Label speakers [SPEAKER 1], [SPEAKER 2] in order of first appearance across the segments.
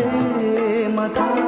[SPEAKER 1] ప్రేమధార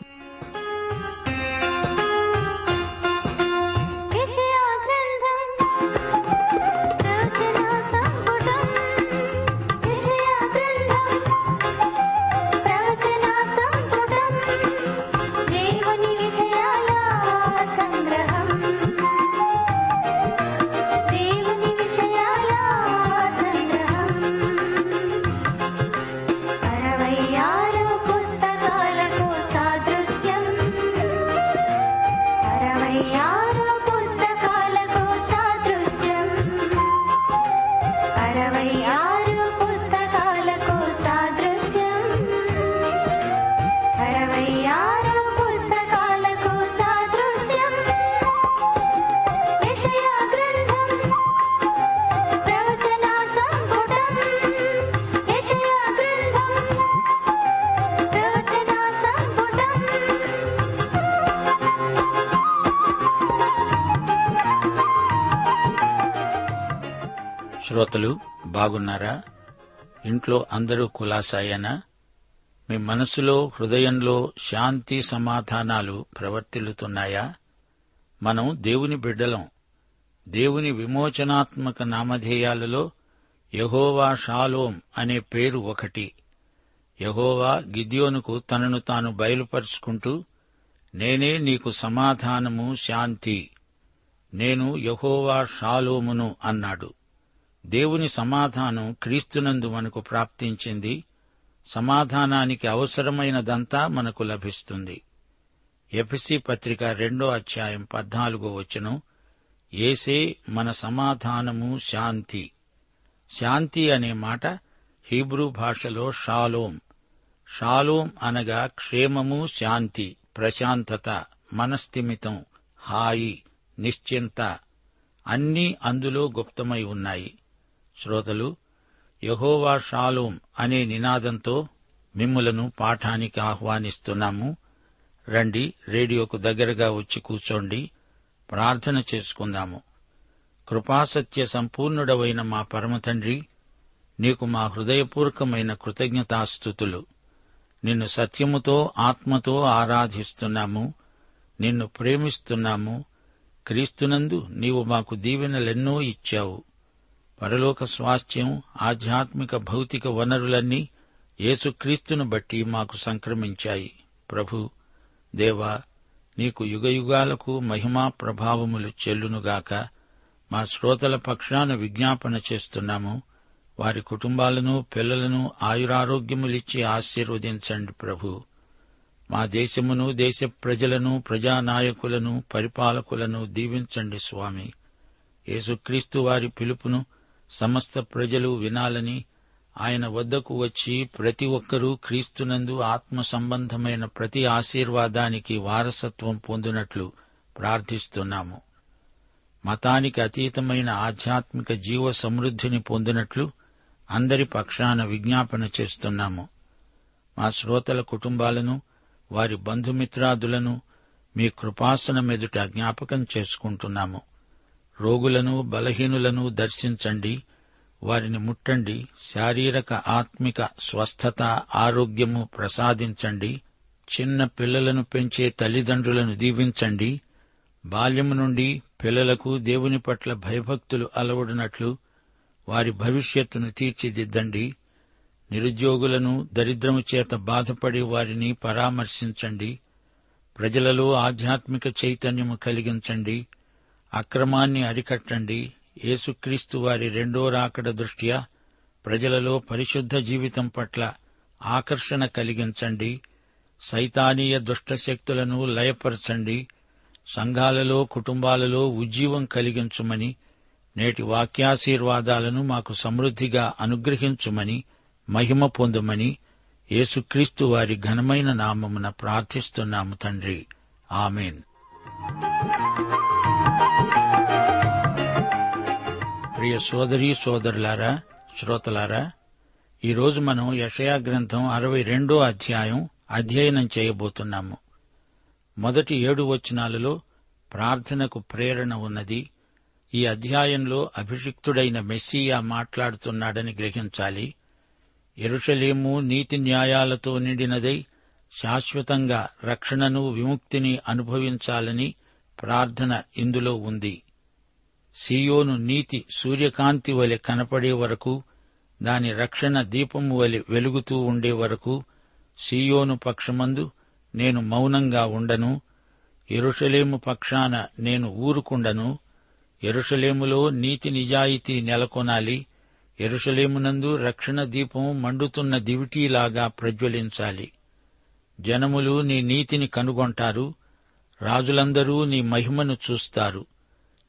[SPEAKER 2] బాగున్నారా? ఇంట్లో అందరూ కులాసాయేనా? మీ మనసులో హృదయంలో శాంతి సమాధానాలు ప్రవర్తిల్లుతున్నాయా? మనం దేవుని బిడ్డలం. దేవుని విమోచనాత్మక నామధేయాలలో యహోవా షాలోం అనే పేరు ఒకటి. యహోవా గిద్యోనుకు తనను తాను బయలుపరుచుకుంటూ నేనే నీకు సమాధానము శాంతి. నేను యహోవా షాలోమును అన్నాడు. దేవుని సమాధానం క్రీస్తునందు మనకు ప్రాప్తించింది సమాధానానికి అవసరమైనదంతా మనకు లభిస్తుంది. ఎఫ్సి పత్రిక రెండో అధ్యాయం పద్నాలుగో వచనం ఏసే మన సమాధానము శాంతి. శాంతి అనే మాట హీబ్రూ భాషలో షాలోం. షాలోం అనగా క్షేమము శాంతి ప్రశాంతత మనస్థిమితం హాయి నిశ్చింత. అన్నీ అందులో గుప్తమై ఉన్నాయి. శ్రోతలు యహోవా షాలోం అనే నినాదంతో మిమ్ములను పాఠానికి ఆహ్వానిస్తున్నాము. రండి రేడియోకు దగ్గరగా వచ్చి కూర్చోండి ప్రార్థన చేసుకుందాము. కృపాసత్య సంపూర్ణుడవైన మా పరమతండ్రి నీకు మా హృదయపూర్వకమైన కృతజ్ఞతాస్థుతులు నిన్ను సత్యముతో ఆత్మతో ఆరాధిస్తున్నాము. నిన్ను ప్రేమిస్తున్నాము. క్రీస్తునందు నీవు మాకు దీవెనలెన్నో ఇచ్చావు. పరలోక స్వాస్థ్యం ఆధ్యాత్మిక భౌతిక వనరులన్నీ యేసుక్రీస్తును బట్టి మాకు సంక్రమించాయి. ప్రభు దేవా నీకు యుగయుగాలకు మహిమా ప్రభావములు చెల్లునుగాక మా శ్రోతల పక్షాన విజ్ఞాపన చేస్తున్నాము. వారి కుటుంబాలను పిల్లలను ఆయురారోగ్యములిచ్చి ఆశీర్వదించండి ప్రభు. మా దేశమును దేశ ప్రజలను ప్రజానాయకులను పరిపాలకులను దీవించండి స్వామి. యేసుక్రీస్తు వారి పిలుపును సమస్త ప్రజలు వినాలని ఆయన వద్దకు వచ్చి ప్రతి ఒక్కరూ క్రీస్తునందు ఆత్మ సంబంధమైన ప్రతి ఆశీర్వాదానికి వారసత్వం పొందినట్లు ప్రార్థిస్తున్నాము. మతానికి అతీతమైన ఆధ్యాత్మిక జీవ సమృద్ధిని పొందినట్లు అందరి పక్షాన విజ్ఞాపన చేస్తున్నాము. మా శ్రోతల కుటుంబాలను వారి బంధుమిత్రాదులను మీ కృపాసనమెదుట జ్ఞాపకం చేసుకుంటున్నాము. రోగులను బలహీనులను దర్శించండి. వారిని ముట్టండి. శారీరక ఆత్మిక స్వస్థత ఆరోగ్యము ప్రసాదించండి. చిన్న పిల్లలను పెంచే తల్లిదండ్రులను దీవించండి. బాల్యము నుండి పిల్లలకు దేవుని పట్ల భయభక్తులు అలవడినట్లు వారి భవిష్యత్తును తీర్చిదిద్దండి. నిరుద్యోగులను దరిద్రము చేత బాధపడి వారిని పరామర్శించండి. ప్రజలలో ఆధ్యాత్మిక చైతన్యము కలిగించండి. అక్రమాన్ని అరికట్టండి. యేసుక్రీస్తు వారి రెండో రాకడ దృష్ట్యా ప్రజలలో పరిశుద్ధ జీవితం పట్ల ఆకర్షణ కలిగించండి. సైతానీయ దుష్టశక్తులను లయపరచండి. సంఘాలలో కుటుంబాలలో ఉజ్జీవం కలిగించుమని నేటి వాక్యాశీర్వాదాలను మాకు సమృద్ధిగా అనుగ్రహించుమని మహిమ పొందుమని యేసుక్రీస్తు వారి ఘనమైన నామమున ప్రార్థిస్తున్నాము తండ్రి. ఆమెన్. ప్రియ సోదరీ సోదరులారా శ్రోతలారా ఈరోజు మనం యషయా గ్రంథం అరవై రెండో అధ్యాయం అధ్యయనం చేయబోతున్నాము. మొదటి ఏడు వచనాలలో ప్రార్థనకు ప్రేరణ ఉన్నది. ఈ అధ్యాయంలో అభిషిక్తుడైన మెస్సియా మాట్లాడుతున్నాడని గ్రహించాలి. ఎరుషలేము నీతి న్యాయాలతో నిండినదై శాశ్వతంగా రక్షణను విముక్తిని అనుభవించాలని ప్రార్థన ఇందులో ఉంది. సియోను నీతి సూర్యకాంతి వలె కనపడే వరకు దాని రక్షణ దీపము వలె వెలుగుతూ ఉండే వరకు సియోను పక్షమందు నేను మౌనంగా ఉండను. ఎరుషలేము పక్షాన నేను ఊరుకుండను. ఎరుషలేములో నీతి నిజాయితీ నెలకొనాలి. ఎరుషలేమునందు రక్షణ దీపం మండుతున్న దివిటీలాగా ప్రజ్వలించాలి. జనములు నీ నీతిని కనుగొంటారు. రాజులందరూ నీ మహిమను చూస్తారు.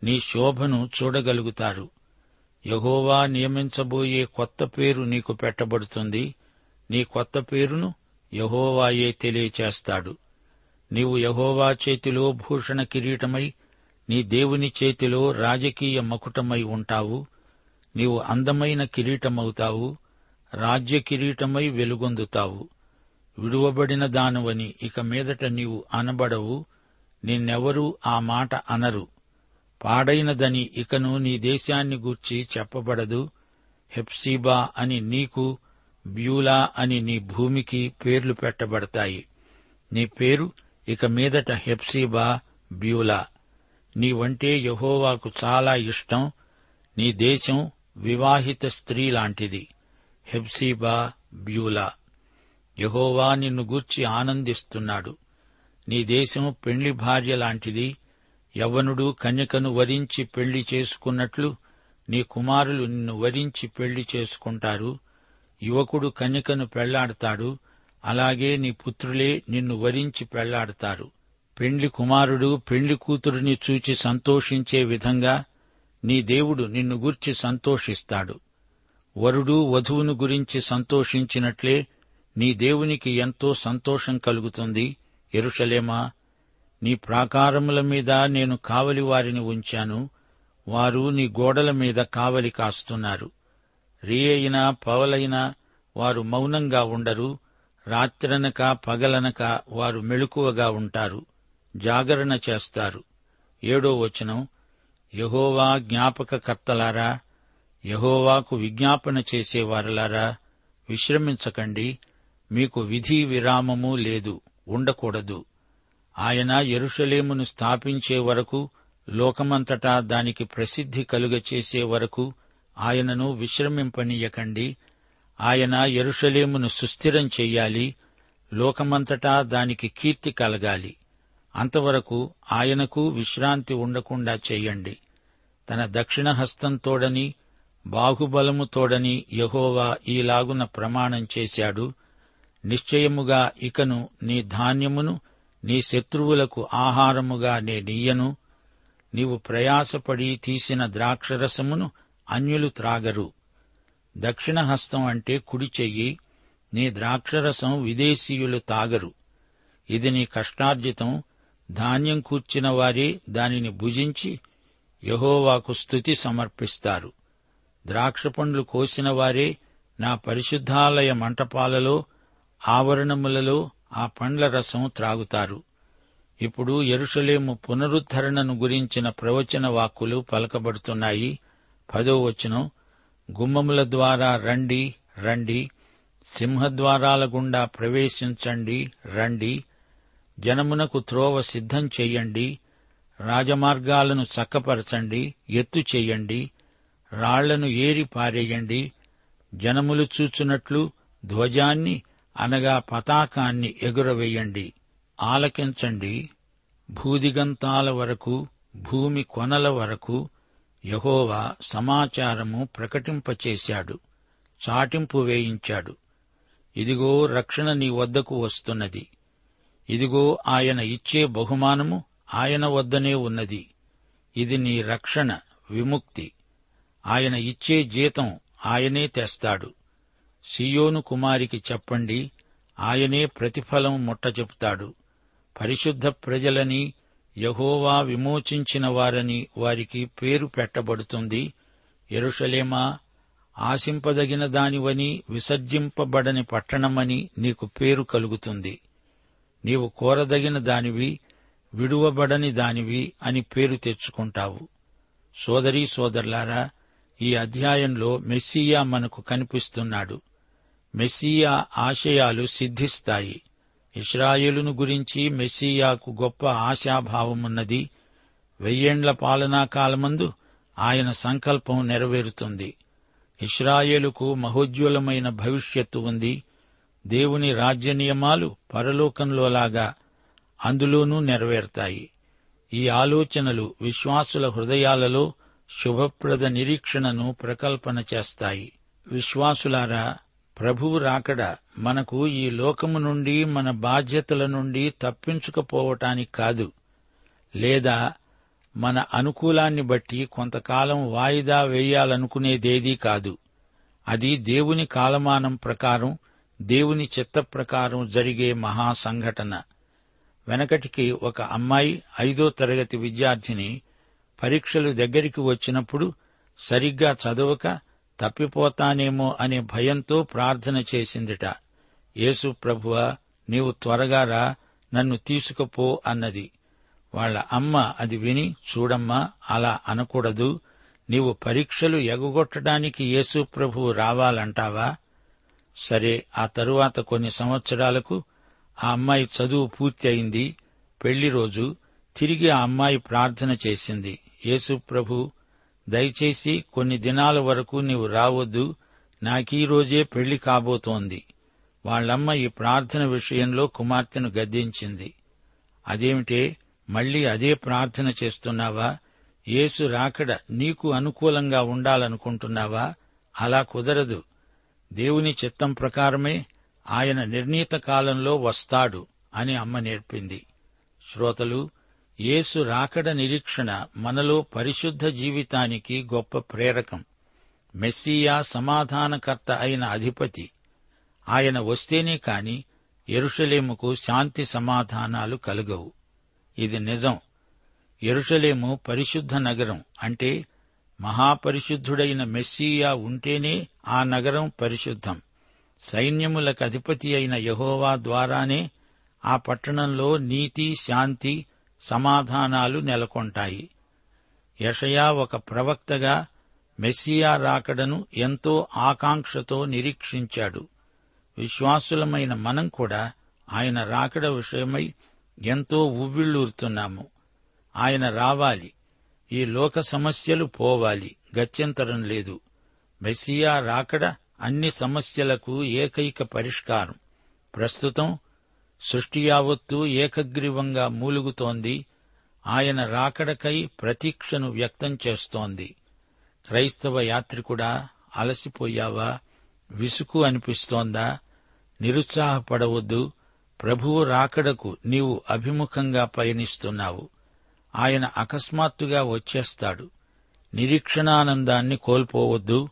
[SPEAKER 2] నీ శోభను చూడగలుగుతారు. యహోవా నియమించబోయే కొత్త పేరు నీకు పెట్టబడుతుంది. నీ కొత్త పేరును యహోవాయే తెలియచేస్తాడు. నీవు యహోవా చేతిలో భూషణ కిరీటమై నీ దేవుని చేతిలో రాజకీయ మకుటమై ఉంటావు. నీవు అందమైన కిరీటమవుతావు రాజ్య కిరీటమై వెలుగొందుతావు. విడువబడిన దానవని ఇక మీదట నీవు అనబడవు నిన్నెవరూ ఆ మాట అనరు. పాడైనదని ఇకను నీ దేశాన్ని గూర్చి చెప్పబడదు. హెప్సీబా అని నీకు బ్యూలా అని నీ భూమికి పేర్లు పెట్టబడతాయి. నీ పేరు ఇక మీదట హెప్సీబా బ్యూలా. నీవంటే యహోవాకు చాలా ఇష్టం. నీ దేశం వివాహిత స్త్రీ లాంటిది. Hephzibah Beulah. యహోవా నిన్ను గూర్చి ఆనందిస్తున్నాడు. నీ దేశం పెండ్లి భార్య లాంటిది. యవ్వనుడు కన్యకను వరించి పెళ్ళి చేసుకున్నట్లు నీ కుమారులు నిన్ను వరించి పెళ్ళి చేసుకుంటారు. యువకుడు కన్యకను పెళ్ళాడతాడు. అలాగే నీ పుత్రులే నిన్ను వరించి పెళ్ళాడతారు. పెండ్లి కుమారుడు పెండ్లి కూతురిని చూచి సంతోషించే విధంగా నీ దేవుడు నిన్ను గుర్చి సంతోషిస్తాడు. వరుడు వధువును గురించి సంతోషించినట్లే నీ దేవునికి ఎంతో సంతోషం కలుగుతుంది. ఎరుషలేమా నీ ప్రాకారముల మీద నేను కావలి వారిని ఉంచాను. వారు నీ గోడల మీద కావలి కాస్తున్నారు. రీ అయినా పవలైనా వారు మౌనంగా ఉండరు. రాత్రనక పగలనక వారు మెళుకువగా ఉంటారు. జాగరణ చేస్తారు. ఏడో వచనం. యహోవా జ్ఞాపకకర్తలారా యహోవాకు విజ్ఞాపన చేసేవారలారా విశ్రమించకండి. మీకు విధి విరామము లేదు. ఉండకూడదు. ఆయన ఎరుషలేమును స్థాపించే వరకు లోకమంతటా దానికి ప్రసిద్ధి కలుగచేసే వరకు ఆయనను విశ్రమింపనీయకండి. ఆయన ఎరుషలేమును సుస్థిరం చెయ్యాలి. లోకమంతటా దానికి కీర్తి కలగాలి. అంతవరకు ఆయనకు విశ్రాంతి ఉండకుండా చెయ్యండి తన దక్షిణ హస్తంతోడని బాహుబలముతోడని యహోవా ఈలాగున ప్రమాణం చేశాడు. నిశ్చయముగా ఇకను నీ ధాన్యమును నీ శత్రువులకు ఆహారముగా నేనియ్యను నీవు ప్రయాసపడి తీసిన ద్రాక్షరసమును అన్యులు త్రాగరు. దక్షిణ హస్తం అంటే కుడి చెయ్యి. నీ ద్రాక్షరసం విదేశీయులు తాగరు. ఇది నీ కష్టార్జితం. ధాన్యం కూర్చిన వారే దానిని భుజించి యహోవాకు స్థుతి సమర్పిస్తారు. ద్రాక్ష పండ్లు కోసిన వారే నా పరిశుద్ధాలయ మంటపాలలో ఆవరణములలో ఆ పండ్ల రసం త్రాగుతారు. ఇప్పుడు ఎరుషలేము పునరుద్ధరణను గురించిన ప్రవచన వాక్కులు పలకబడుతున్నాయి. పదో వచనం గుమ్మముల ద్వారా రండి రండి సింహద్వారాల గుండా ప్రవేశించండి రండి జనమునకు త్రోవ సిద్ధం చెయ్యండి రాజమార్గాలను చక్కపరచండి ఎత్తు చెయ్యండి రాళ్ళను ఏరి పారేయండి జనములు చూచున్నట్లు ధ్వజాన్ని అనగా పతాకాన్ని ఎగురవేయండి ఆలకించండి. భూదిగంతాల వరకు భూమి కొనల వరకు యహోవా సమాచారము ప్రకటింపచేశాడు చాటింపు వేయించాడు. ఇదిగో రక్షణ నీ వద్దకు వస్తున్నది. ఇదిగో ఆయన ఇచ్చే బహుమానము ఆయన వద్దనే ఉన్నది. ఇది నీ రక్షణ విముక్తి. ఆయన ఇచ్చే జీతం ఆయనే తెస్తాడు. సియోను కుమారికి చెప్పండి ఆయనే ప్రతిఫలం ముట్టచెప్తాడు పరిశుద్ధ ప్రజలని యహోవా విమోచించిన వారని వారికి పేరు పెట్టబడుతుంది. ఎరుషలేమా ఆశింపదగిన దానివని విసర్జింపబడని పట్టణమని నీకు పేరు కలుగుతుంది. నీవు కోరదగిన దానివి విడువబడని దానివి అని పేరు తెచ్చుకుంటావు. సోదరీ సోదరులారా ఈ అధ్యాయంలో మెస్సియా మనకు కనిపిస్తున్నాడు. మెస్సియా ఆశయాలు సిద్ధిస్తాయి. ఇస్రాయేలును గురించి మెస్సియాకు గొప్ప ఆశాభావమున్నది. వెయ్యేండ్ల పాలనా కాలమందు ఆయన సంకల్పం నెరవేరుతుంది. ఇస్రాయేలుకు మహోజ్వలమైన భవిష్యత్తు ఉంది. దేవుని రాజ్య నియమాలు పరలోకంలోలాగా అందులోనూ నెరవేరుతాయి. ఈ ఆలోచనలు విశ్వాసుల హృదయాలలో శుభప్రద నిరీక్షణను ప్రకల్పన చేస్తాయి. విశ్వాసులారా ప్రభువు రాకడ మనకు ఈ లోకము నుండి మన బాధ్యతల నుండి తప్పించుకపోవటానికి కాదు. లేదా మన అనుకూలాన్ని బట్టి కొంతకాలం వాయిదా వేయాలనుకునేదేదీ కాదు. అది దేవుని కాలమానం ప్రకారం దేవుని చిత్త ప్రకారం జరిగే మహా సంఘటన వెనకటికి ఒక అమ్మాయి ఐదో తరగతి విద్యార్థిని పరీక్షలు దగ్గరికి వచ్చినప్పుడు సరిగ్గా చదవక తప్పిపోతానేమో అనే భయంతో ప్రార్థన చేసిందిట. యేసు ప్రభువా నీవు త్వరగా రా నన్ను తీసుకుపో అన్నది. వాళ్ళ అమ్మ అది విని చూడమ్మా అలా అనకూడదు నీవు పరీక్షలు ఎగగొట్టడానికి యేసు ప్రభువు రావాలంటావా? సరే ఆ తరువాత కొన్ని సంవత్సరాలకు ఆ అమ్మాయి చదువు పూర్తి అయింది పెళ్ళి రోజు తిరిగి ఆ అమ్మాయి ప్రార్థన చేసింది. యేసు ప్రభు దయచేసి కొన్ని దినాల వరకు నీవు రావద్దు. నాకీ రోజే పెళ్ళి కాబోతోంది. వాళ్ళమ్మ ఈ ప్రార్థన విషయంలో కుమార్తెను గద్దించింది. అదేమిటే మళ్ళీ అదే ప్రార్థన చేస్తున్నావా? యేసు రాకడ నీకు అనుకూలంగా ఉండాలనుకుంటున్నావా? అలా కుదరదు. దేవుని చిత్తం ప్రకారమే ఆయన నిర్ణీత కాలంలో వస్తాడు అని అమ్మ నేర్పింది. శ్రోతలు యేసు రాకడ నిరీక్షణ మనలో పరిశుద్ధ జీవితానికి గొప్ప ప్రేరకం. మెస్సియా సమాధానకర్త అయిన అధిపతి. ఆయన వస్తేనే కాని ఎరుషలేముకు శాంతి సమాధానాలు కలుగవు. ఇది నిజం. ఎరుషలేము పరిశుద్ధ నగరం అంటే మహాపరిశుద్ధుడైన మెస్సియా ఉంటేనే ఆ నగరం పరిశుద్ధం. సైన్యములకు అధిపతి అయిన యహోవా ద్వారానే ఆ పట్టణంలో నీతి శాంతి సమాధానాలు నెలకొంటాయి. యషయా ఒక ప్రవక్తగా మెస్సియా రాకడను ఎంతో ఆకాంక్షతో నిరీక్షించాడు. విశ్వాసులమైన మనం కూడా ఆయన రాకడ విషయమై ఎంతో ఉవ్విళ్ళూరుతున్నాము ఆయన రావాలి. ఈ లోక సమస్యలు పోవాలి. గత్యంతరం లేదు. మెస్సియా రాకడ అన్ని సమస్యలకు ఏకైక పరిష్కారం. ప్రస్తుతం సృష్టి యావత్తూ ఏకగ్రీవంగా మూలుగుతోంది. ఆయన రాకడకై ప్రతీక్షను వ్యక్తం చేస్తోంది. క్రైస్తవ యాత్రికుడా అలసిపోయావా? విసుకు అనిపిస్తోందా? నిరుత్సాహపడవద్దు. ప్రభువు రాకడకు నీవు అభిముఖంగా పయనిస్తున్నావు. ఆయన అకస్మాత్తుగా వచ్చేస్తాడు. నిరీక్షణానందాన్ని కోల్పోవద్దు.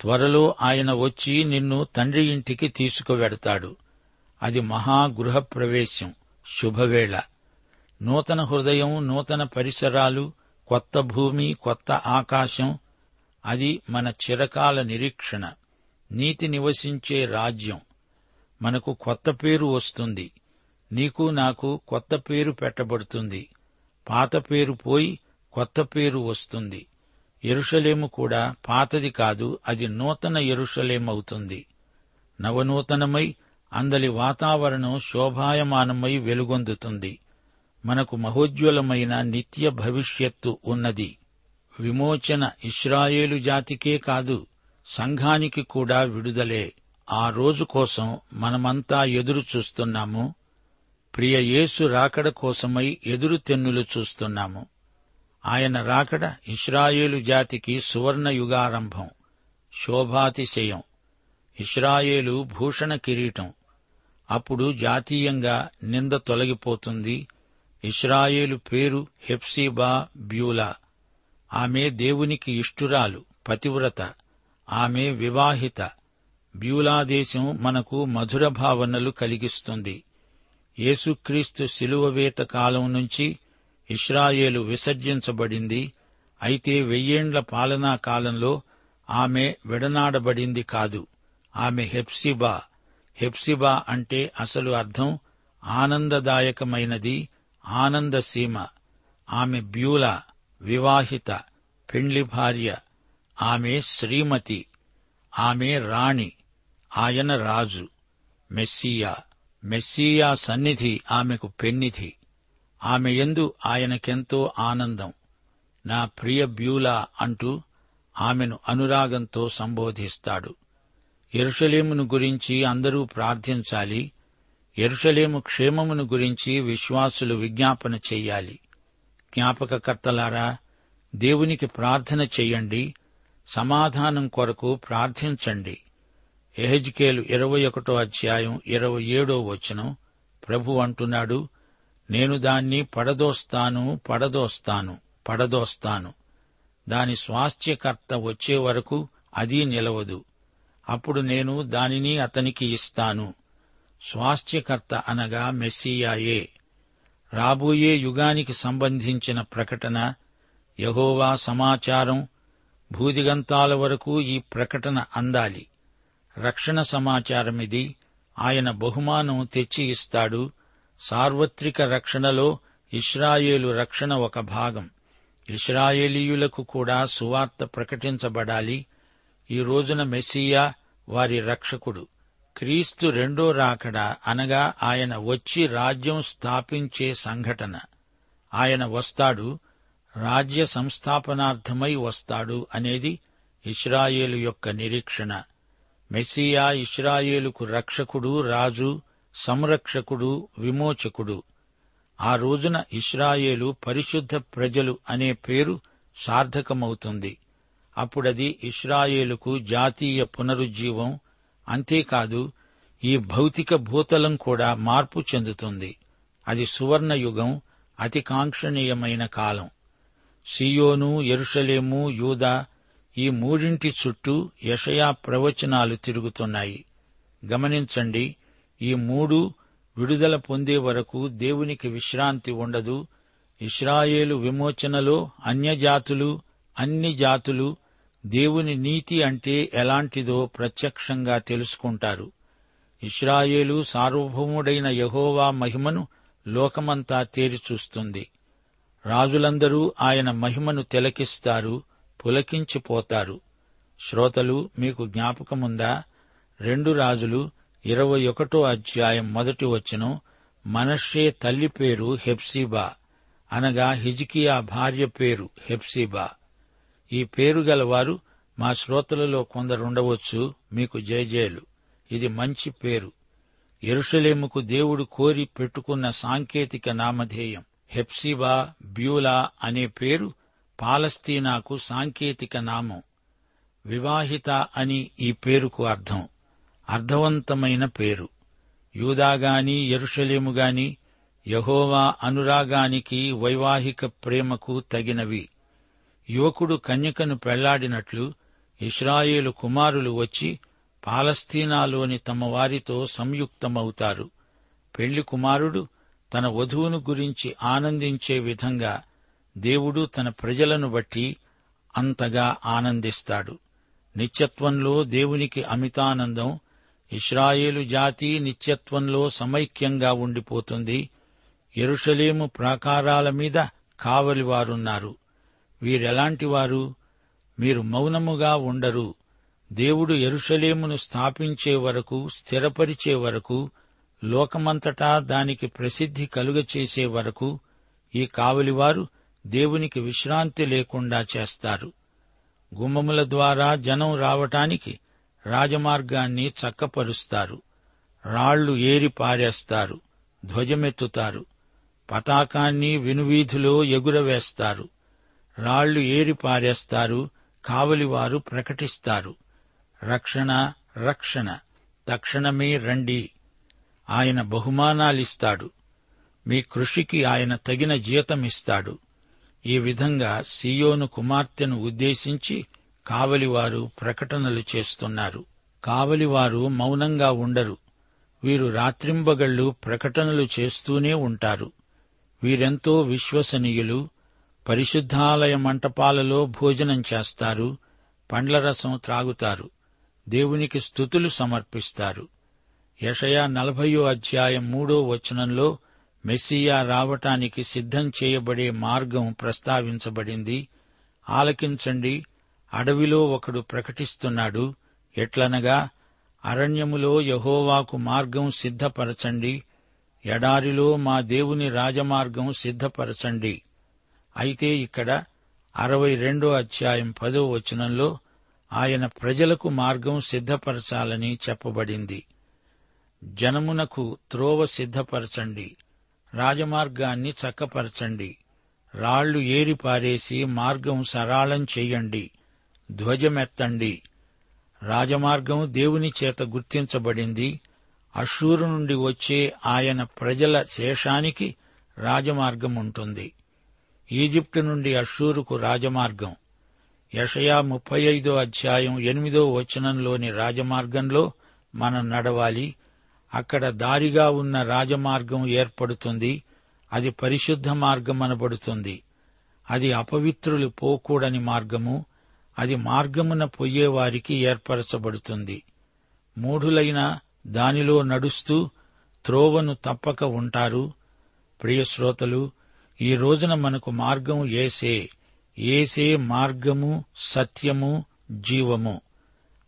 [SPEAKER 2] త్వరలో ఆయన వచ్చి నిన్ను తండ్రి ఇంటికి తీసుకువెడతాడు. అది మహాగృహప్రవేశం శుభవేళ. నూతన హృదయం నూతన పరిసరాలు కొత్త భూమి కొత్త ఆకాశం అది మన చిరకాల నిరీక్షణ. నీతి నివసించే రాజ్యం. మనకు కొత్త పేరు వస్తుంది. నీకు నాకు కొత్త పేరు పెట్టబడుతుంది. పాత పేరు పోయి కొత్త పేరు వస్తుంది. ఎరుషలేము కూడా పాతది కాదు అది నూతన ఎరుషలేమవుతుంది. నవనూతనమై అందలి వాతావరణం శోభాయమానమై వెలుగొందుతుంది. మనకు మహోజ్వలమైన నిత్య భవిష్యత్తు ఉన్నది. విమోచన ఇస్రాయేలు జాతికే కాదు సంఘానికి కూడా విడుదలే. ఆ రోజు కోసం మనమంతా ఎదురు చూస్తున్నాము. ప్రియ యేసు రాకడ కోసమై ఎదురు తెన్నులు చూస్తున్నాము. ఆయన రాకడ ఇస్రాయేలు జాతికి సువర్ణ యుగారంభం శోభాతిశయం. ఇస్రాయేలు భూషణ కిరీటం. అప్పుడు జాతీయంగా నింద తొలగిపోతుంది. ఇస్రాయేలు పేరు హెప్సీబా బ్యూలా. ఆమె దేవునికి ఇష్టురాలు పతివ్రత. ఆమె వివాహిత. బ్యూలాదేశం మనకు మధుర భావనలు కలిగిస్తుంది. యేసుక్రీస్తు శిలువవేత కాలం నుంచి ఇస్రాయేలు విసర్జించబడింది. అయితే వెయ్యేండ్ల పాలనా కాలంలో ఆమె విడనాడబడింది కాదు. ఆమె హెప్సిబా. హెప్సిబా అంటే అసలు అర్థం ఆనందదాయకమైనది ఆనందసీమ. ఆమె బ్యూల వివాహిత పెండ్లి భార్య. ఆమె శ్రీమతి. ఆమె రాణి. ఆయన రాజు. మెస్సియా. మెస్సియా సన్నిధి ఆమెకు పెన్నిధి. ఆమె ఎందు ఆయనకెంతో ఆనందం. నా ప్రియ బ్యూలా అంటూ ఆమెను అనురాగంతో సంబోధిస్తాడు. ఎరుషలేమును గురించి అందరూ ప్రార్థించాలి. ఎరుషలేము క్షేమమును గురించి విశ్వాసులు విజ్ఞాపన చెయ్యాలి. జ్ఞాపకకర్తలారా దేవునికి ప్రార్థన చెయ్యండి. సమాధానం కొరకు ప్రార్థించండి. ఎహెజ్కేలు ఇరవై ఒకటో అధ్యాయం ఇరవై ఏడో వచనం ప్రభు అంటున్నాడు నేను దాన్ని పడదోస్తాను పడదోస్తాను పడదోస్తాను. దాని స్వాస్థ్యకర్త వచ్చే వరకు అది నిలవదు. అప్పుడు నేను దానిని అతనికి ఇస్తాను. స్వాస్థ్యకర్త అనగా మెస్సియాయే. రాబోయే యుగానికి సంబంధించిన ప్రకటన యహోవా సమాచారం భూదిగంతాల వరకు ఈ ప్రకటన అందాలి. రక్షణ సమాచారమిది. ఆయన బహుమానం తెచ్చి ఇస్తాడు సార్వత్రిక రక్షణలో ఇస్రాయేలు రక్షణ ఒక భాగం. ఇస్రాయేలీయులకు కూడా సువార్త ప్రకటించబడాలి. ఈ రోజున మెస్సియా వారి రక్షకుడు. క్రీస్తు రెండో రాకడ అనగా ఆయన వచ్చి రాజ్యం స్థాపించే సంఘటన. ఆయన వస్తాడు రాజ్య సంస్థాపనార్థమై వస్తాడు అనేది ఇస్రాయేలు యొక్క నిరీక్షణ. మెస్సియా ఇస్రాయేలుకు రక్షకుడు రాజు సంరక్షకుడు విమోచకుడు. ఆ రోజున ఇస్రాయేలు పరిశుద్ధ ప్రజలు అనే పేరు సార్థకమవుతుంది. అప్పుడది ఇస్రాయేలుకు జాతీయ పునరుజ్జీవం. అంతేకాదు ఈ భౌతిక భూతలం కూడా మార్పు చెందుతుంది. అది సువర్ణ యుగం అతి కాంక్షణీయమైన కాలం. సియోను ఎరుషలేము యూదా ఈ మూడింటి చుట్టూ యషయా ప్రవచనాలు తిరుగుతున్నాయి. గమనించండి ఈ మూడు విడుదల పొందే వరకు దేవునికి విశ్రాంతి ఉండదు. ఇస్రాయేలు విమోచనలో అన్యజాతులు అన్ని జాతులు దేవుని నీతి అంటే ఎలాంటిదో ప్రత్యక్షంగా తెలుసుకుంటారు. ఇస్రాయేలు సార్వభౌముడైన యహోవా మహిమను లోకమంతా తేరిచూస్తుంది. రాజులందరూ ఆయన మహిమను తిలకిస్తారు పులకించిపోతారు. శ్రోతలు మీకు జ్ఞాపకముందా? రెండు రాజులు ఇరవై ఒకటో అధ్యాయం మొదటి వచనం మనషే తల్లి పేరు హెప్సీబా అనగా హిజికియా భార్య పేరు హెప్సీబా. ఈ పేరు గలవారు మా శ్రోతలలో కొందరుండవచ్చు మీకు జయజయలు ఇది మంచి పేరు. ఎరుషలేముకు దేవుడు కోరి పెట్టుకున్న సాంకేతిక నామధేయం హెప్సిబా బ్యూలా అనే పేరు పాలస్తీనాకు సాంకేతిక నామం. వివాహిత అని ఈ పేరుకు అర్థం. అర్థవంతమైన పేరు. యూదాగాని ఎరుషలేముగాని యహోవా అనురాగానికి వైవాహిక ప్రేమకు తగినవి. యువకుడు కన్యకను పెళ్ళాడినట్లు ఇస్రాయేలు కుమారులు వచ్చి పాలస్తీనాలోని తమ వారితో సంయుక్తమవుతారు. పెళ్ళి కుమారుడు తన వధువును గురించి ఆనందించే విధంగా దేవుడు తన ప్రజలను బట్టి అంతగా ఆనందిస్తాడు. నిత్యత్వంలో దేవునికి అమితానందం ఇస్రాయేలు జాతి నిత్యత్వంలో సమైక్యంగా ఉండిపోతుంది. ఎరుషలేము ప్రాకారాల మీద కావలివారున్నారు. వీరెలాంటివారు? మీరు మౌనముగా ఉండరు. దేవుడు ఎరుషలేమును స్థాపించే వరకు స్థిరపరిచే వరకు లోకమంతటా దానికి ప్రసిద్ధి కలుగచేసే వరకు ఈ కావలివారు దేవునికి విశ్రాంతి లేకుండా చేస్తారు. గుమ్మముల ద్వారా జనం రావటానికి రాజమార్గాన్ని చక్కపరుస్తారు. రాళ్ళు ఏరి పారేస్తారు. ధ్వజమెత్తుతారు. పతాకాన్ని వినువీధిలో ఎగురవేస్తారు. రాళ్ళు ఏరిపారేస్తారు కావలివారు ప్రకటిస్తారు. రక్షణ రక్షణ. తక్షణమే రండి. ఆయన బహుమానాలిస్తాడు. మీ కృషికి ఆయన తగిన జీతమిస్తాడు. ఈ విధంగా సియోను కుమార్తెను ఉద్దేశించి కావలివారు ప్రకటనలు చేస్తున్నారు. కావలివారు మౌనంగా ఉండరు. వీరు రాత్రింబగళ్ళు ప్రకటనలు చేస్తూనే ఉంటారు. వీరెంతో విశ్వసనీయులు పరిశుద్ధాలయ మంటపాలలో భోజనం చేస్తారు పండ్ల రసం త్రాగుతారు దేవునికి స్థుతులు సమర్పిస్తారు. యషయా నలభయో అధ్యాయం మూడో వచనంలో మెస్సియా రావటానికి సిద్ధం చేయబడే మార్గం ప్రస్తావించబడింది. ఆలకించండి అడవిలో ఒకడు ప్రకటిస్తున్నాడు ఎట్లనగా అరణ్యములో యహోవాకు మార్గం సిద్ధపరచండి ఎడారిలో మా దేవుని రాజమార్గం సిద్ధపరచండి. అయితే ఇక్కడ అరవై రెండో అధ్యాయం పదో వచనంలో ఆయన ప్రజలకు మార్గం సిద్ధపరచాలని చెప్పబడింది. జనమునకు త్రోవ సిద్ధపరచండి రాజమార్గాన్ని చక్కపరచండి రాళ్ళు ఏరిపారేసి మార్గం సరాళం చెయ్యండి ధ్వజమెత్తండి. రాజమార్గం దేవుని చేత గుర్తించబడింది. అషూరు నుండి వచ్చే ఆయన ప్రజల శేషానికి రాజమార్గం ఉంటుంది. ఈజిప్టు నుండి అషూరుకు రాజమార్గం. యషయా ముప్పై ఐదో అధ్యాయం ఎనిమిదో వచనంలోని రాజమార్గంలో మనం నడవాలి. అక్కడ దారిగా ఉన్న రాజమార్గం ఏర్పడుతుంది. అది పరిశుద్ధ మార్గం అనబడుతుంది. అది అపవిత్రులు పోకూడని మార్గము. అది మార్గమున పొయ్యేవారికి ఏర్పరచబడుతుంది. మూఢులైన దానిలో నడుస్తూ త్రోవను తప్పక ఉంటారు. ప్రియశ్రోతలు ఈ రోజున మనకు మార్గం ఏసే. ఏసే మార్గము సత్యము జీవము.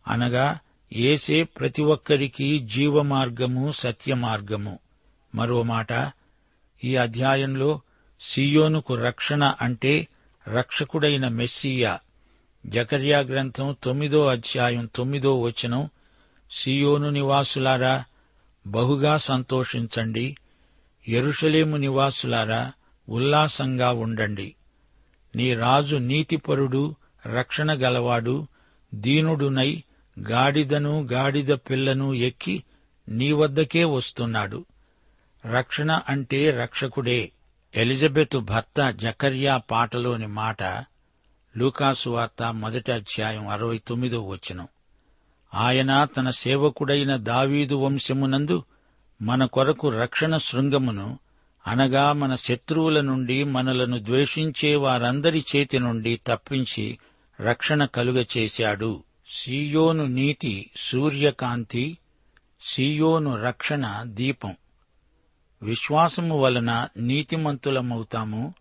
[SPEAKER 2] అనగా ఏసే ప్రతి ఒక్కరికి జీవ మార్గము సత్య మార్గము మరో మాట ఈ అధ్యాయంలో సియోనుకు రక్షణ అంటే రక్షకుడైన మెస్సియా. జకర్యా గ్రంథం తొమ్మిదో అధ్యాయం తొమ్మిదో వచనం సియోను నివాసులారా బహుగా సంతోషించండి. ఎరుషలేము నివాసులారా ఉల్లాసంగా ఉండండి. నీ రాజు నీతిపరుడు రక్షణ గలవాడు దీనుడునై గాడిదను గాడిద పిల్లను ఎక్కి నీ వద్దకే వస్తున్నాడు. రక్షణ అంటే రక్షకుడే. ఎలిజబెత్ భర్త జకర్యా పాటలోని మాట లూకాసు వార్త మొదటి అధ్యాయం అరవై తొమ్మిదో వచనం. ఆయన తన సేవకుడైన దావీదు వంశమునందు మన కొరకు రక్షణ శృంగమును అనగా మన శత్రువుల నుండి మనలను ద్వేషించే వారందరి చేతి నుండి తప్పించి రక్షణ కలుగచేశాడు సీయోను నీతి సూర్యకాంతి సీయోను రక్షణ దీపం. విశ్వాసము వలన నీతిమంతులమవుతాము.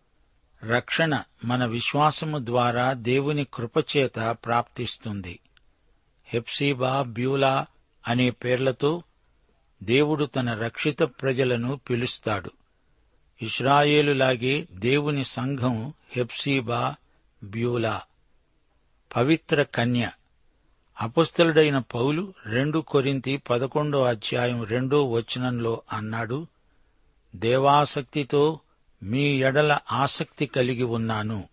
[SPEAKER 2] రక్షణ మన విశ్వాసము ద్వారా దేవుని కృపచేత ప్రాప్తిస్తుంది. హెప్సీబా బ్యూలా అనే పేర్లతో దేవుడు తన రక్షిత ప్రజలను పిలుస్తాడు. ఇస్రాయేలులాగే దేవుని సంఘం హెప్సీబా బ్యూలా. పవిత్ర కన్య. అపుస్తలుడైన పౌలు రెండు కొరింతి పదకొండో అధ్యాయం రెండో వచనంలో అన్నాడు దేవాసక్తితో మీ ఎడల ఆసక్తి కలిగి ఉన్నాను.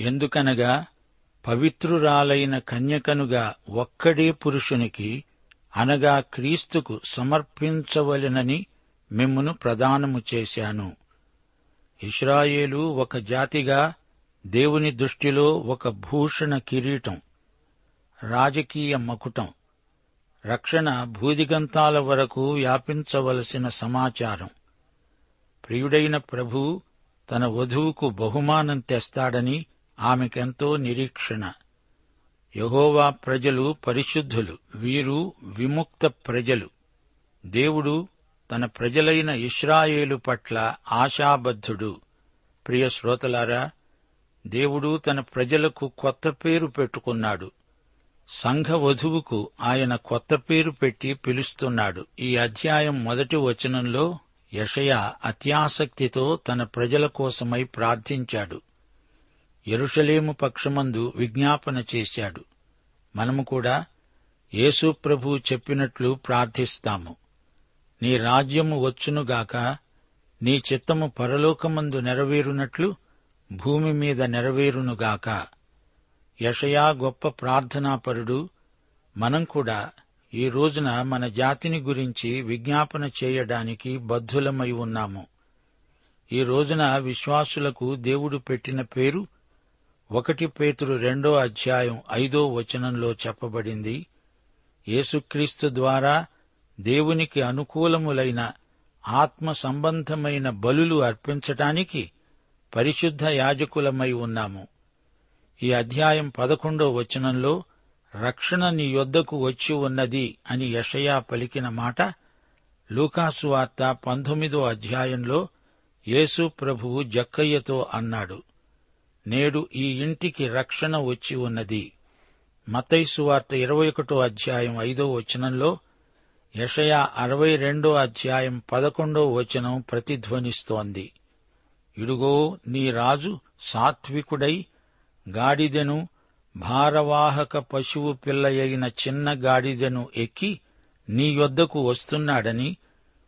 [SPEAKER 2] ఎందుకనగా పవిత్రురాలైన కన్యకనుగా ఒక్కడే పురుషునికి అనగా క్రీస్తుకు సమర్పించవలెనని మిమ్మును ప్రదానము చేశాను. ఇస్రాయేలు ఒక జాతిగా దేవుని దృష్టిలో ఒక భూషణ కిరీటం రాజకీయ మకుటం రక్షణ భూదిగంతాల వరకు వ్యాపించవలసిన సమాచారం. ప్రియుడైన ప్రభు తన వధువుకు బహుమానం తెస్తాడని ఆమెకెంతో నిరీక్షణ. యహోవా ప్రజలు పరిశుద్ధులు వీరు విముక్త ప్రజలు. దేవుడు తన ప్రజలైన ఇస్రాయేలు పట్ల ఆశాబద్ధుడు. ప్రియ శ్రోతలారా దేవుడు తన ప్రజలకు కొత్త పేరు పెట్టుకున్నాడు. సంఘ వధువుకు ఆయన కొత్త పేరు పెట్టి పిలుస్తున్నాడు. ఈ అధ్యాయం మొదటి వచనంలో యషయ అత్యాసక్తితో తన ప్రజల కోసమై ప్రార్థించాడు. ఎరుషలేము పక్షమందు విజ్ఞాపన చేశాడు. మనము కూడా యేసు ప్రభు చెప్పినట్లు ప్రార్థిస్తాము. నీ రాజ్యము వచ్చునుగాక నీ చిత్తము పరలోకమందు నెరవేరునట్లు భూమి మీద నెరవేరునుగాక యషయా గొప్ప ప్రార్థనాపరుడు మనం కూడా ఈ రోజున మన జాతిని గురించి విజ్ఞాపన చేయడానికి బద్ధులమై ఉన్నాము. ఈ రోజున విశ్వాసులకు దేవుడు పెట్టిన పేరు ఒకటి పేతురు రెండో అధ్యాయం ఐదో వచనంలో చెప్పబడింది. యేసుక్రీస్తు ద్వారా దేవునికి అనుకూలములైన ఆత్మ సంబంధమైన బలులు అర్పించటానికి పరిశుద్ధ యాజకులమై ఉన్నాము. ఈ అధ్యాయం పదకొండో వచనంలో రక్షణ నీ యొద్దకు వచ్చి ఉన్నది అని యషయా పలికిన మాట లూకాసు వార్త పంతొమ్మిదో అధ్యాయంలో యేసు ప్రభువు జక్కయ్యతో అన్నాడు నేడు ఈ ఇంటికి రక్షణ వచ్చి ఉన్నది. మతైసు వార్త ఇరవై ఒకటో అధ్యాయం ఐదో వచనంలో యషయా అరవై రెండో అధ్యాయం పదకొండో వచనం ప్రతిధ్వనిస్తోంది. ఇడుగో నీ రాజు సాత్వికుడై గాడిదెను భారవాహక పశువు పిల్లయైన చిన్న గాడిదెను ఎక్కి నీ యొద్దకు వస్తున్నాడని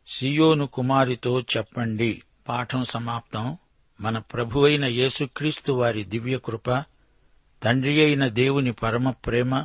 [SPEAKER 2] సియోను కుమారితో చెప్పండి. పాఠం సమాప్తం. మన ప్రభువైన యేసుక్రీస్తు వారి దివ్యకృప తండ్రి అయిన దేవుని పరమ ప్రేమ